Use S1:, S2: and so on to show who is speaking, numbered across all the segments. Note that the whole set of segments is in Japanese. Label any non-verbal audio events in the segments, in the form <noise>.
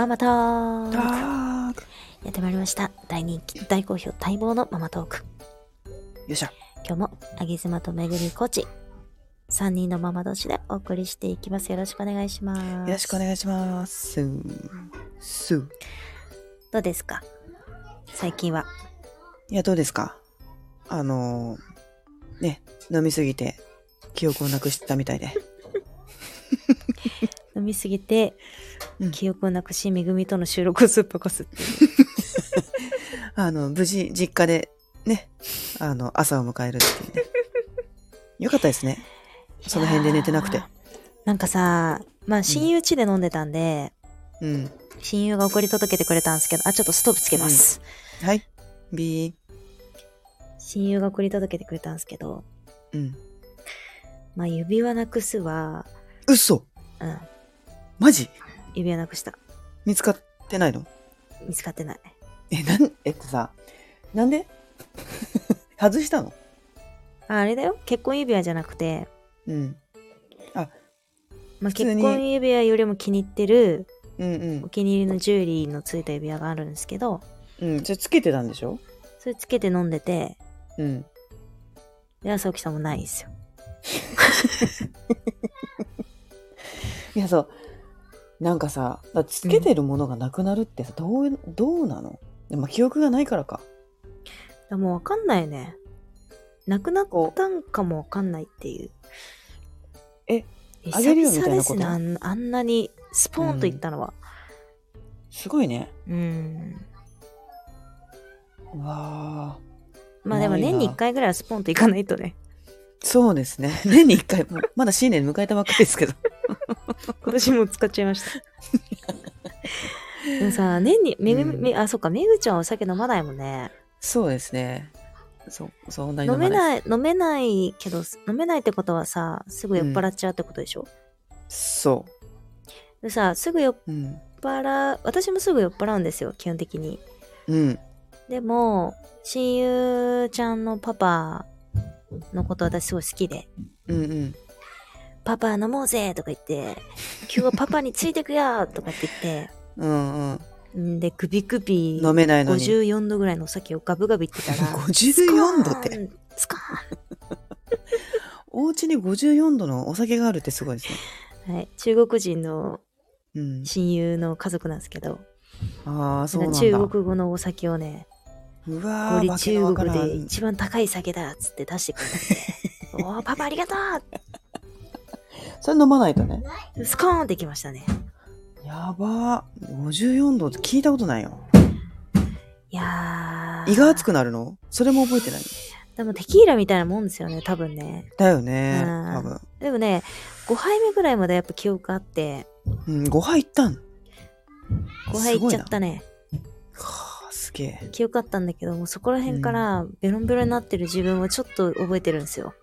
S1: ママトーク
S2: ターク
S1: やってまいりました。大人気、大好評、待望のママトーク。
S2: よっしゃ。
S1: 今日も、あげずまとめぐみコーチ、3人のママ同士でお送りしていきます。よろしくお願いします。
S2: よろしくお願いします。すー。
S1: どうですか？最近は。
S2: いや、どうですか？あのー、ね、飲みすぎて記憶をなくしたみたいで。<laughs>
S1: 飲みすぎて、
S2: うん
S1: 記憶をなくし、めぐみとの収録をすっぽかす。<laughs>
S2: あの、無事、実家で、ね、あの、朝を迎えるっていうね。<laughs> よかったですね。その辺で寝てなくて。
S1: なんかさ、まあ、親友家で飲んでたんで、
S2: うん。
S1: 親友が送り届けてくれたんですけど、あ、ちょっとストーブつけます。
S2: はい。ビー。
S1: 親友が送り届けてくれたんですけど、
S2: うん。
S1: まあ、指輪なくすは、
S2: 嘘
S1: うん、
S2: マジ？
S1: 指輪なくした。
S2: 見つかってないの？
S1: 見つかってない。
S2: え、なん、えっとさ、なんで？<laughs> 外したの？
S1: ああれだよ。結婚指輪じゃなくて、
S2: うん。
S1: まあ、
S2: 普通に
S1: 結婚指輪よりも気に入ってる、
S2: うん
S1: お気に入りのジュエリーのついた指輪があるんですけど、
S2: うん。うん。それつけてたんでしょ？
S1: それつけて飲んでて、
S2: うん。
S1: で、朝起きたもないんですよ。
S2: いや、そう。なんかさ、だつけてるものがなくなるってさ、どう、どうなの？でも記憶がないからか。
S1: でもうわかんないよね。なくなったんかもわかんないっていう。
S2: え、
S1: 久
S2: あげるよみたい
S1: 々
S2: なこと？
S1: あん。あんなにスポーンといったのは。
S2: すごいね。
S1: うん。
S2: うわー
S1: まあでも年に1回ぐらいはスポーンといかないとね。
S2: そうですね。<laughs> 年に一回、もうまだ新年迎えたばっかりですけど。<laughs>
S1: 今年も使っちゃいました。<laughs> でもさ、年に、めぐみ、
S2: うん
S1: めあ、そっか、めぐちゃんはお酒飲まないもんね。
S2: そうですね。そう、そんなにい。
S1: 飲めない、飲めないけど、飲めないってことはさ、すぐ酔っ払っちゃうってことでしょ、
S2: そ
S1: でさ、すぐ酔っ
S2: う。うん。
S1: 払う、私もすぐ酔っ払うんですよ、基本的に。
S2: うん。
S1: でも、親友ちゃんのパパのこと私すごい好きで、
S2: うんうん。
S1: パパ飲もうぜとか言って、今日はパパについてくよとかって言って、
S2: うんうん。
S1: んで、グビグビ
S2: 飲めないのに。
S1: 54度ぐらいのお酒をガブガブ言ってたら、
S2: 54度って。
S1: スコ
S2: お家に54度のお酒があるってすごいですね。
S1: はい。中国人の
S2: うん。
S1: 親友の家族なんですけど、
S2: ああ、そうなんだ。
S1: 中国語のお酒をね、
S2: うわー、
S1: こ中国で一番高い酒だっつって出してくれて、<laughs> おー、パパありがと
S2: それ飲まないとね。
S1: うスコーンってきましたね。
S2: やばー。54度って聞いたことないよ。
S1: いやー。
S2: 胃が熱くなるの？それも覚えてない？
S1: でもテキーラみたいなもんですよね、多分ね。
S2: だよね。
S1: うん
S2: 多分。
S1: でもね、5杯目ぐらいまでやっぱ記憶あって、
S2: うん、5杯いったん。
S1: 5杯いっちゃったね。
S2: はあ、すげえ。
S1: 記憶あったんだけど、もうそこら辺からベロンベロンになってる自分をちょっと覚えてるんですよ。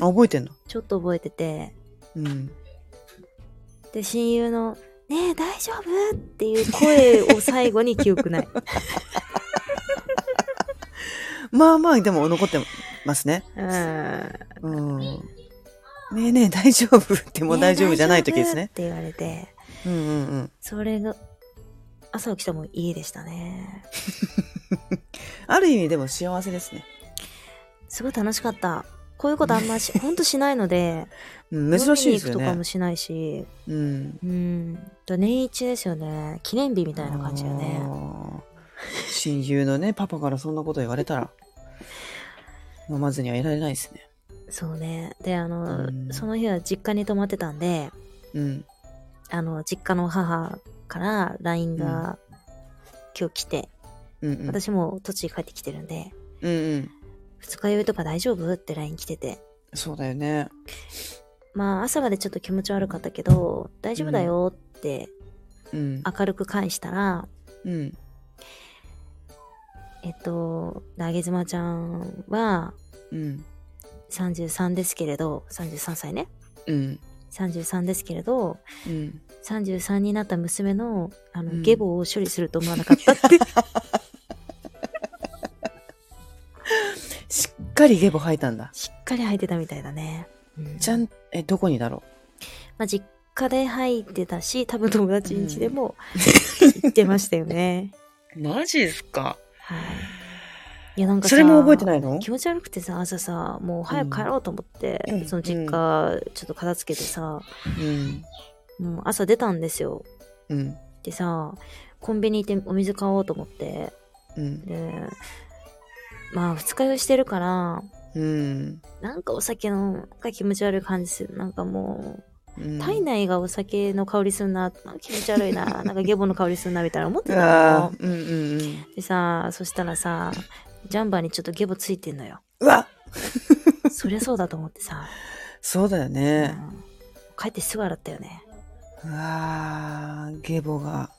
S2: あ、覚えてんの？
S1: ちょっと覚えてて。
S2: うん。
S1: で、親友の、ねえ、大丈夫？っていう声を最後に記憶ない。<laughs>
S2: まあまあ、でも残ってますね。
S1: うん。
S2: うん。ねえねえ、大丈夫？ってもう大丈夫じゃない時ですね。
S1: ねって言われて、
S2: うんうんうん。
S1: それが、朝起きたも家でしたね。<laughs>
S2: ある意味でも幸せですね。
S1: すごい楽しかった。こういうことあんまし、ほんとしないので、
S2: うん、珍しいですよね
S1: 飲みに行くとかも。しないし、
S2: うん。
S1: うん。と年一ですよね。記念日みたいな感じよね。
S2: 親友のね、<laughs> パパからそんなこと言われたら、飲まずにはいられないですね。
S1: そうね。で、あの、
S2: うん
S1: その日は実家に泊まってたんで、
S2: うん。
S1: あの、実家の母から LINE が今日来て、
S2: うんうん。
S1: 私も栃木帰ってきてるんで、
S2: うんうん。
S1: 二日酔いとか大丈夫？って LINE 来てて、
S2: そうだよね。
S1: まあ朝までちょっと気持ち悪かったけど、大丈夫だよって
S2: うん。
S1: 明るく返したら、
S2: うん。
S1: えっと、投げ妻ちゃんは
S2: うん。
S1: 33ですけれど、33歳ね。
S2: うん。
S1: 33ですけれど、
S2: うん。
S1: 33になった娘の、あの、
S2: うん
S1: ゲボを処理すると思わなかったって。<laughs>
S2: しっかりゲボ吐いたんだ。
S1: しっかり履いてたみたいだね。うん
S2: ちゃん、え、どこにだろ
S1: まあ、実家で入ってたし、多分友達ん家でも行ってましたよね。<laughs>
S2: マジですか？
S1: はい。いや、なんかさ、
S2: それも覚えてないの？
S1: 気持ち悪くてさ、朝さ、もう早く帰ろうと思って、
S2: うん
S1: その実家、ちょっと片付けてさ、
S2: うん。
S1: もう朝出たんですよ。
S2: うん。
S1: でさ、コンビニ行ってお水買おうと思って、
S2: うん。
S1: で、まあ、二日酔いしてるから、
S2: うん。
S1: なんかお酒のが気持ち悪い感じする。なんかも
S2: うん
S1: う、体内がお酒の香りするな、気持ち悪いな、<laughs> なんかゲボの香りするな、みたいな思ってたの。
S2: うんうんうん。
S1: でさ、そしたらさ、ジャンバーにちょっとゲボついてんのよ。
S2: うわ
S1: そりゃそうだと思ってさ、
S2: そうだよ
S1: う
S2: ね。
S1: ん帰ってすぐ洗ったよね。
S2: うわーゲボが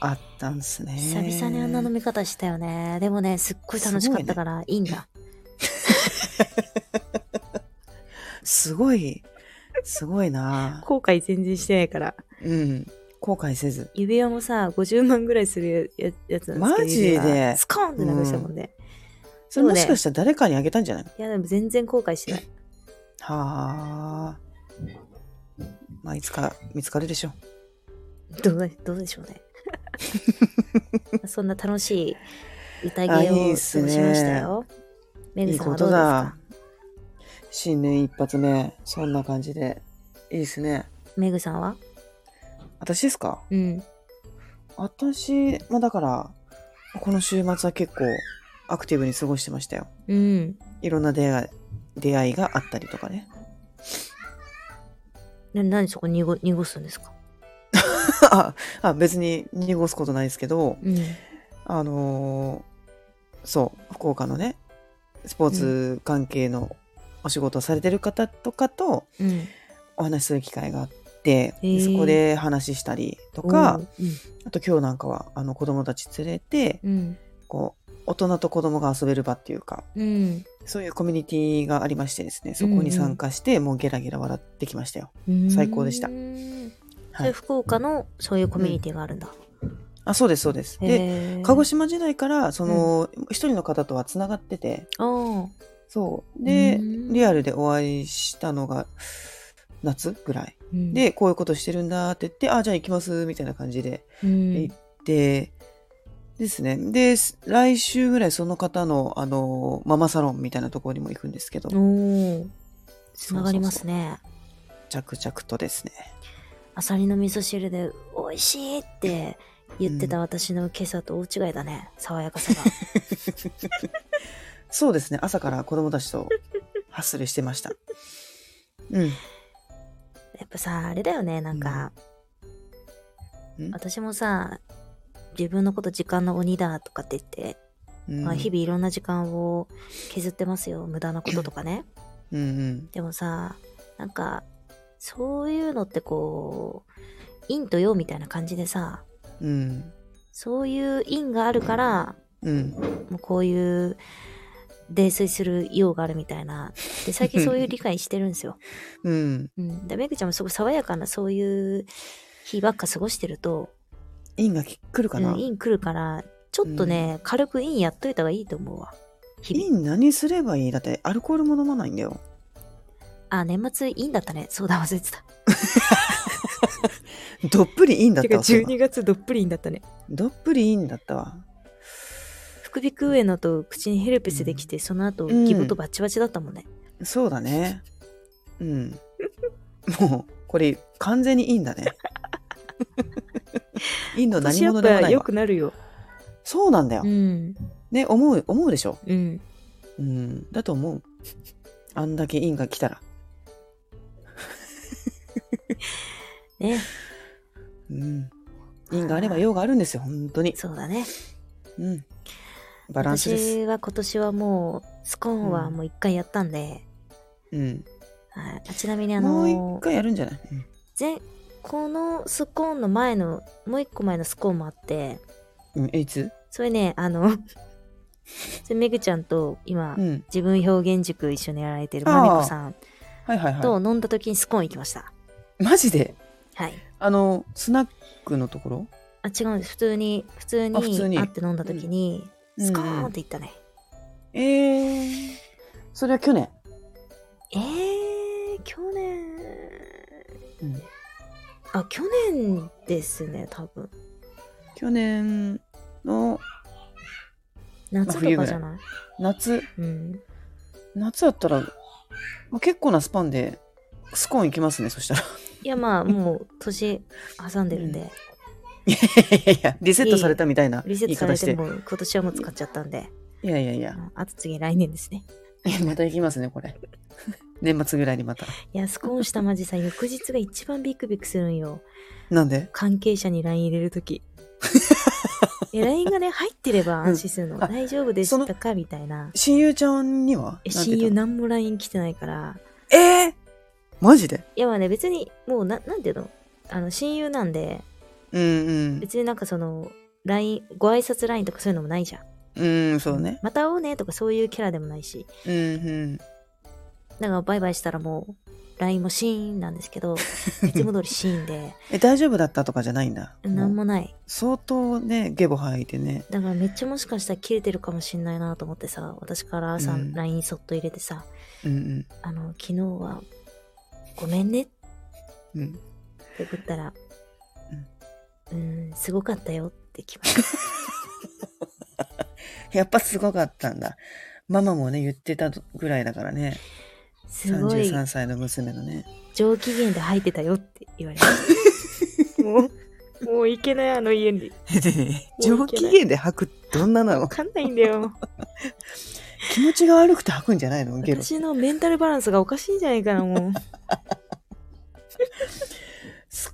S2: あったんすね。
S1: 久々にあんな飲み方したよね。でもね、すっごい楽しかったから、いいんだ。<laughs>
S2: すごい、すごいな
S1: 後悔全然してないから。
S2: うん。後悔せず。
S1: 指輪もさ、50万ぐらいするややつなんですけど、
S2: マジで？
S1: スコーンって流したもんね。
S2: それもしかしたら誰かにあげたんじゃない？の
S1: いや、でも全然後悔してない。
S2: はあ。まあ、いつか見つかるでしょ
S1: どうどうでしょうね。<laughs> そんな楽しい宴
S2: あ
S1: を過ごしましたよ。メ
S2: う。いいこ
S1: グさんはどうです
S2: とだ
S1: か。
S2: 新年一発目、そんな感じで。いいですね。
S1: メグさんは？
S2: 私ですか？
S1: うん。
S2: 私、まあだから、この週末は結構アクティブに過ごしてましたよ。
S1: うん。
S2: いろんな出会い出会いがあったりとかね。
S1: な何そこ濁濁すんですか？<laughs>
S2: ああ別に濁すことないですけど、
S1: うん。
S2: あのーそう、福岡のね、スポーツ関係のお仕事をされてる方とかと
S1: うん。
S2: お話しする機会があって、
S1: へー
S2: そこで話したりとか、
S1: おー、
S2: あと今日なんかはあの子供たち連れて、
S1: うん。
S2: こう、大人と子供が遊べる場っていうか、
S1: うん。
S2: そういうコミュニティがありましてですね、そこに参加して、もうゲラゲラ笑ってきましたよ。
S1: うん。
S2: 最高でしたはい。
S1: れ福岡のそういうコミュニティがあるんだ。
S2: あ、そうです、そうです。で、鹿児島時代から、その、一人の方とは繋がってて、
S1: ああ。
S2: そう。で
S1: う、ん
S2: リアルでお会いしたのが、夏ぐらい。
S1: うん、
S2: で、こういうことしてるんだって言って、あ、じゃあ行きます、みたいな感じで
S1: うん、
S2: 行って、ですね。で、来週ぐらいその方の、あの、ママサロンみたいなところにも行くんですけど。
S1: つながりますね。
S2: 着々とですね。
S1: アサリの味噌汁で美味しいって言ってた私の今朝と大違いだね。爽やかさが。<laughs>
S2: そうですね。朝から子供たちとハッスルしてました。うん。
S1: やっぱさ、あれだよね。なんか、
S2: うん
S1: 私もさ、自分のこと時間の鬼だとかって言って、
S2: うん
S1: まあ、日々いろんな時間を削ってますよ。無駄なこととかね。
S2: うんうん。
S1: でもさ、なんか、そういうのってこう、陰と陽みたいな感じでさ、
S2: うん。
S1: そういう陰があるから、
S2: うん。
S1: もうこういう泥酔する陽があるみたいな。で、最近そういう理解してるんですよ。
S2: うん。
S1: うん。で、めぐちゃんもすごい爽やかなそういう日ばっか過ごしてると、
S2: 陰が来るか
S1: うん、
S2: な、
S1: 陰来るから、ちょっとね、軽く陰やっといた方がいいと思うわ。
S2: 陰何すればいい？だってアルコールも飲まないんだよ。
S1: あ、年末陰だったね。そうだ、忘れてた。<laughs> <laughs>
S2: どっぷり陰だったわ。そういえば
S1: 月どっぷり陰だったね。
S2: どっぷり陰だったわ。
S1: 副鼻腔炎のと口にヘルペスできて、その後、
S2: うん
S1: とバチバチだったもんね。
S2: そうだね。うん。もう、これ完全に陰だね。<laughs> 陰の何者でもないわ。
S1: くなるよ。
S2: そうなんだよ。
S1: うん。
S2: ね、思う、思うでしょ？
S1: うん。
S2: うん。だと思う。あんだけ陰が来たら。
S1: ね。
S2: うん。陰があれば陽があるんですよ、本当に。
S1: そうだね。
S2: うん。バランスです。
S1: 私は今年はもう、スコーンはもう一回やったんで、
S2: うん。
S1: はい、あちなみにあ
S2: もう
S1: の
S2: 一回やるんじゃない、うん
S1: 前このスコーンの前のもう一個前のスコーンもあって
S2: うん、えいつ？
S1: それねあの <laughs> それめぐちゃんと今、
S2: うん。
S1: 自分表現塾一緒にやられてるまめこさん
S2: はいはい
S1: と
S2: は
S1: 飲んだ時にスコーン行きました
S2: い。マジで？
S1: はい
S2: あの、スナックのところ？
S1: あ違うんです普通に普通に
S2: あ普通に
S1: 会って飲んだ時に、
S2: うん
S1: スコーンって言ったね、
S2: えー。それは去年？
S1: えー、去年
S2: うん。
S1: あ、去年ですね、多分。
S2: 去年の
S1: 夏とかじゃない？
S2: 夏、
S1: うん。
S2: 夏だったら、まあ、結構なスパンでスコーンいきますね、そしたら。
S1: いや、まあ、もう、年挟んでるんで、
S2: いやいやいや、リセットされたみたいな
S1: リセットされ
S2: てて。
S1: も、今年はもう使っちゃったんで、
S2: いやいやいや、
S1: あと次来年ですね。
S2: また行きますね、これ。<laughs> 年末ぐらいにまた。
S1: いや、スコーンしたマジさ、翌日が一番ビクビクするんよ。
S2: なんで？
S1: 関係者に LINE 入れるとき。<laughs> え、LINE がね、入ってれば安心するの。
S2: うんあ
S1: 大丈夫でしたか？みたいな。
S2: 親友ちゃんには？
S1: え、
S2: なんて言った
S1: 親友何も LINE 来てないから。
S2: えー、マジで？
S1: いや、まあね、別に、もう、な、なんていうの？あの、親友なんで、
S2: うんうん。
S1: 別になんかその、LINE、ご挨拶 LINE とかそういうのもないじゃん。
S2: うん、そうね。
S1: また会おうねとかそういうキャラでもないし。
S2: うんうん。
S1: だからバイバイしたらもう、LINE もシーンなんですけど、<laughs> いつも通りシーンで、
S2: え、大丈夫だったとかじゃないんだ？
S1: なんもない。
S2: 相当ね、ゲボ吐いてね。
S1: だからめっちゃもしかしたら切れてるかもしんないなと思ってさ、私から朝
S2: うん
S1: LINE そっと入れてさ、
S2: うん
S1: あの、昨日は、ごめんねって
S2: うん。うん。
S1: 送ったら、うん、ん、すごかったよって来ました。<laughs>
S2: やっぱすごかったんだ。ママもね、言ってたぐらいだからね。
S1: すごい
S2: 33歳の娘のね。
S1: 上機嫌で吐いてたよって言われました。<laughs> もう、もう行けないあの家に。
S2: 上機嫌で吐くどんななの？
S1: わかんないんだよ。<laughs>
S2: 気持ちが悪くて吐くんじゃないの？
S1: 私のメンタルバランスがおかしいんじゃないかな、もう。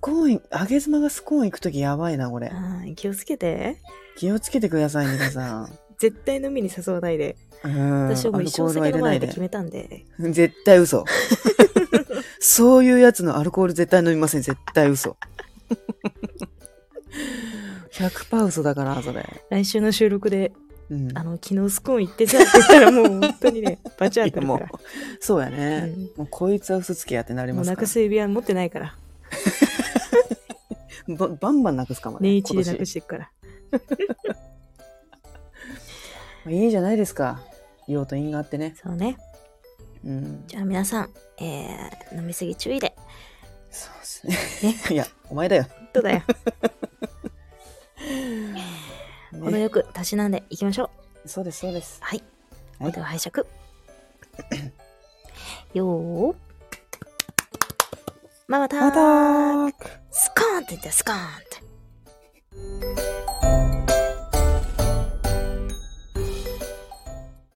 S2: スコーン、揚げ妻がスコーン行くときやばいな、これ。
S1: 気をつけて。
S2: 気をつけてください、皆さん。<laughs>
S1: 絶対飲みに誘わないで。
S2: うん。
S1: 私はもう一生酒飲まないって決
S2: め
S1: めたんで。
S2: 絶対嘘。<laughs> そういうやつのアルコール絶対飲みません。絶対嘘。100%嘘だから、それ。
S1: 来週の収録で、
S2: うん。
S1: あの、昨日スコーン行ってさって言ったらもう本当にね、<laughs> バチ当たる
S2: もうそうやね。
S1: うん
S2: もうこいつは嘘つきやってなり
S1: もうな
S2: ますから
S1: くす指輪持ってないから。
S2: ばバンバンなくすかもね。
S1: 年一でなくしていくから。<laughs>
S2: まあいいじゃないですか。用と因があってね。
S1: そうね。
S2: うん。
S1: じゃあ皆さん、えー、飲みすぎ注意で。
S2: そうですね。<laughs> いや、お前だよ。
S1: どうだよ。<laughs>
S2: ね
S1: 程よくたしなんでいきましょう。
S2: そうです、そうです。
S1: はい。
S2: はい
S1: では拝借。よー。また
S2: またー
S1: スコーンって言ってスカーンって。